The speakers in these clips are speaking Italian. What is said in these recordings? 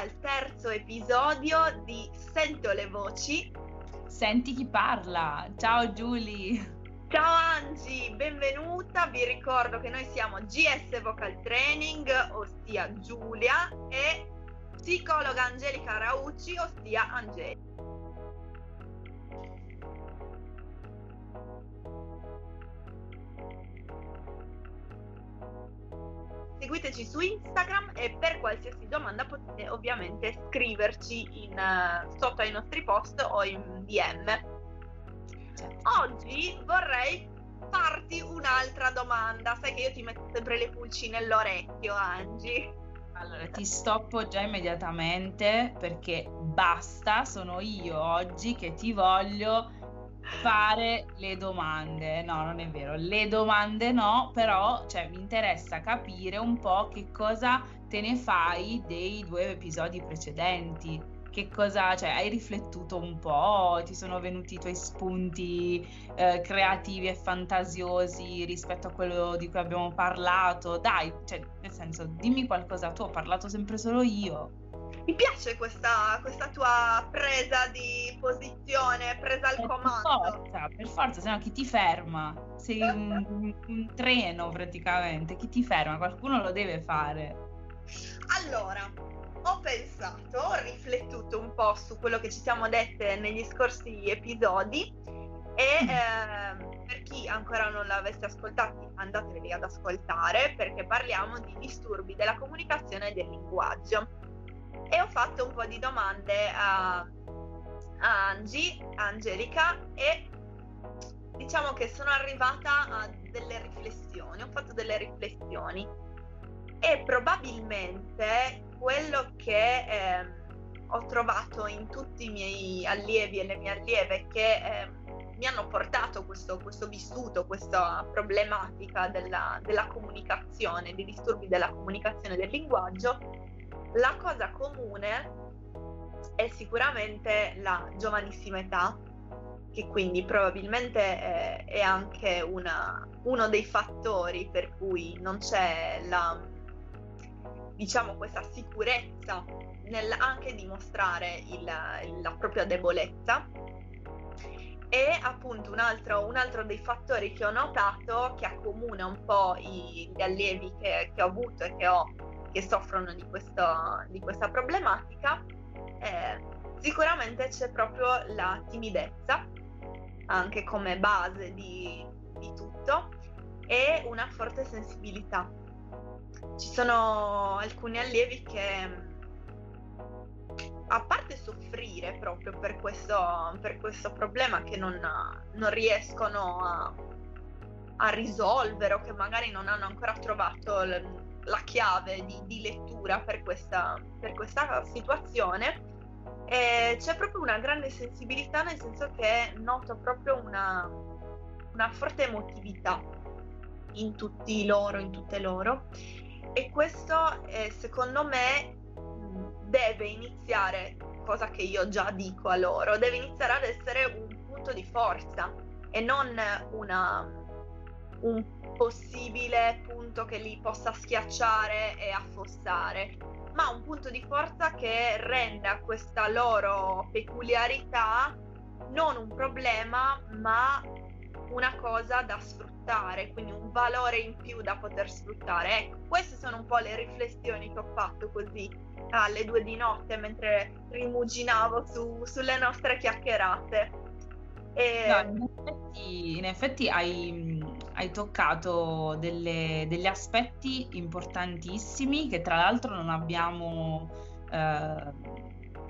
Al terzo episodio di Sento le voci. Senti chi parla. Ciao Giulia. Ciao Angi, benvenuta. Vi ricordo che noi siamo GS Vocal Training, ossia Giulia, e psicologa Angelica Raucci, ossia Angelica. Seguiteci su Instagram e per qualsiasi domanda potete ovviamente scriverci in, uh, sotto ai nostri post o in DM. Certo. Oggi vorrei farti un'altra domanda. Sai che io ti metto sempre le pulci nell'orecchio, Angi. Allora, ti stoppo già immediatamente perché basta, sono io oggi che ti voglio fare le domande. No, non è vero, le domande no, però cioè, mi interessa capire un po' che cosa te ne fai dei due episodi precedenti. Che cosa, cioè, hai riflettuto un po'? Ti sono venuti i tuoi spunti eh, creativi e fantasiosi rispetto a quello di cui abbiamo parlato? Dai, cioè, nel senso, dimmi qualcosa tu, ho parlato sempre solo io. Mi piace questa, questa, tua presa di posizione, presa al comando. Per forza, per forza, se no chi ti ferma? Sei un, un, un, treno praticamente, chi ti ferma? Qualcuno lo deve fare. Allora, ho pensato, ho riflettuto un po' su quello che ci siamo dette negli scorsi episodi e eh, per chi ancora non l'avesse ascoltati andateli ad ascoltare perché parliamo di disturbi della comunicazione e del linguaggio e ho fatto un po' di domande a, a Angie, Angelica e diciamo che sono arrivata a delle riflessioni, ho fatto delle riflessioni. E probabilmente quello che eh, ho trovato in tutti i miei allievi e le mie allieve che eh, mi hanno portato questo, questo vissuto, questa problematica della, della comunicazione, dei disturbi della comunicazione del linguaggio, la cosa comune è sicuramente la giovanissima età, che quindi probabilmente è, è anche una, uno dei fattori per cui non c'è la, diciamo, questa sicurezza nel anche dimostrare il, la propria debolezza. E appunto un altro, un altro, dei fattori che ho notato che accomuna un po' gli allievi che, che ho avuto e che ho che soffrono di, questo, di questa problematica, eh, sicuramente c'è proprio la timidezza, anche come base di, di tutto, e una forte sensibilità. Ci sono alcuni allievi che a parte soffrire proprio per questo, per questo problema che non, non riescono a, a, risolvere o che magari non hanno ancora trovato la chiave di, di lettura per questa, per questa situazione. E c'è proprio una grande sensibilità nel senso che noto proprio una, una forte emotività in tutti loro, in tutte loro e questo eh, secondo me deve iniziare, cosa che io già dico a loro, deve iniziare ad essere un punto di forza e non una, un possibile punto che li possa schiacciare e affossare, ma un punto di forza che renda questa loro peculiarità non un problema, ma una cosa da sfruttare, quindi un valore in più da poter sfruttare. Ecco, queste sono un po' le riflessioni che ho fatto così alle due di notte mentre rimuginavo su, sulle nostre chiacchierate. E... No, in effetti, in effetti hai, hai toccato delle, degli aspetti importantissimi che tra l'altro non abbiamo, eh,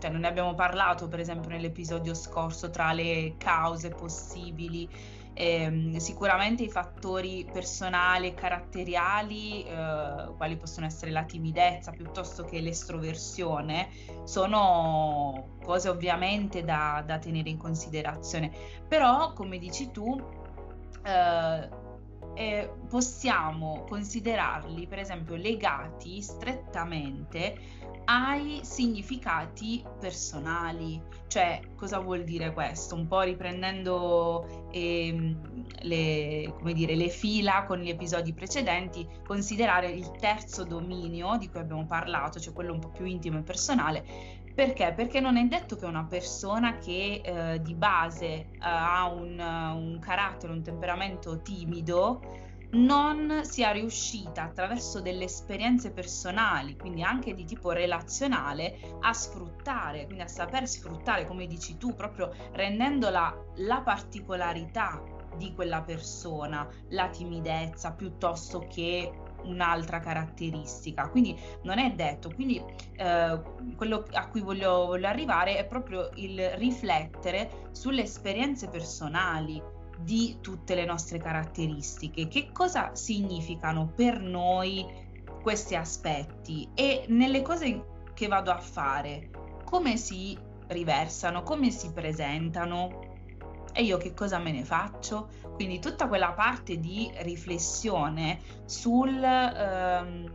cioè non ne abbiamo parlato per esempio nell'episodio scorso tra le cause possibili eh, sicuramente i fattori personali e caratteriali, eh, quali possono essere la timidezza piuttosto che l'estroversione, sono cose ovviamente da, da tenere in considerazione. Però, come dici tu, eh, eh, possiamo considerarli, per esempio, legati strettamente ai significati personali. Cioè, cosa vuol dire questo? Un po' riprendendo ehm, le, dire, le fila con gli episodi precedenti, considerare il terzo dominio di cui abbiamo parlato, cioè quello un po' più intimo e personale, perché? Perché non è detto che una persona che eh, di base eh, ha un, un, carattere, un temperamento timido, non sia riuscita attraverso delle esperienze personali, quindi anche di tipo relazionale, a sfruttare, quindi a saper sfruttare, come dici tu, proprio rendendola la particolarità di quella persona, la timidezza piuttosto che un'altra caratteristica. Quindi non è detto. Quindi eh, quello a cui voglio, voglio arrivare è proprio il riflettere sulle esperienze personali di tutte le nostre caratteristiche. Che cosa significano per noi questi aspetti e nelle cose che vado a fare, come si riversano, come si presentano e io che cosa me ne faccio? Quindi tutta quella parte di riflessione sul, ehm,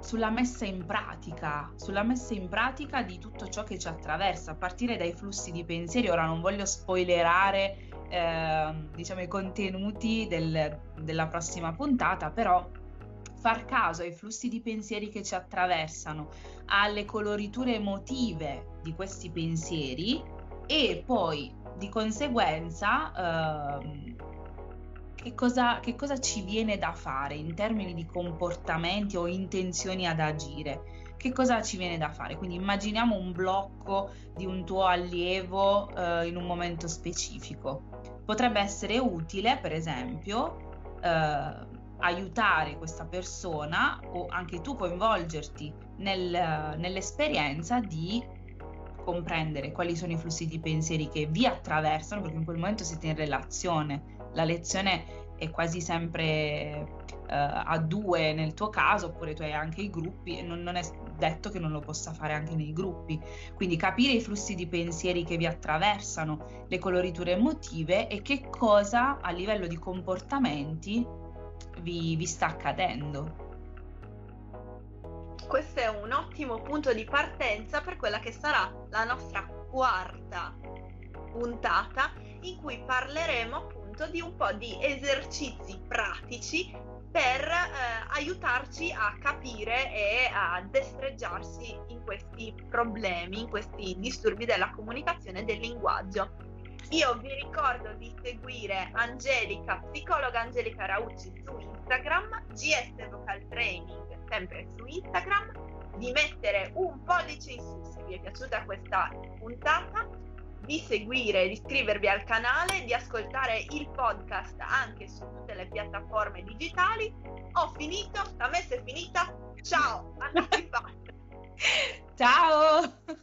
sulla messa in pratica, sulla messa in pratica di tutto ciò che ci attraversa, a partire dai flussi di pensieri. Ora non voglio spoilerare eh, diciamo, i contenuti del, della prossima puntata, però far caso ai flussi di pensieri che ci attraversano, alle coloriture emotive di questi pensieri e poi di conseguenza eh, che, cosa, che cosa ci viene da fare in termini di comportamenti o intenzioni ad agire che cosa ci viene da fare? Quindi immaginiamo un blocco di un tuo allievo eh, in un momento specifico. Potrebbe essere utile, per esempio, eh, aiutare questa persona o anche tu coinvolgerti nel, nell'esperienza di comprendere quali sono i flussi di pensieri che vi attraversano, perché in quel momento siete in relazione. La lezione è quasi sempre uh, a due nel tuo caso, oppure tu hai anche i gruppi e non, non, è detto che non lo possa fare anche nei gruppi. Quindi capire i flussi di pensieri che vi attraversano, le coloriture emotive e che cosa a livello di comportamenti vi, vi sta accadendo. Questo è un ottimo punto di partenza per quella che sarà la nostra quarta puntata in cui parleremo appunto di un po' di esercizi pratici per eh, aiutarci a capire e a destreggiarsi in questi problemi, in questi disturbi della comunicazione e del linguaggio. Io vi ricordo di seguire Angelica, psicologa Angelica Raucci su Instagram, GS Vocal Training sempre su Instagram, di mettere un pollice in su se vi è piaciuta questa puntata di seguire, di iscrivervi al canale, di ascoltare il podcast anche su tutte le piattaforme digitali. Ho finito, la messa è finita. Ciao, andate in pace. Ciao.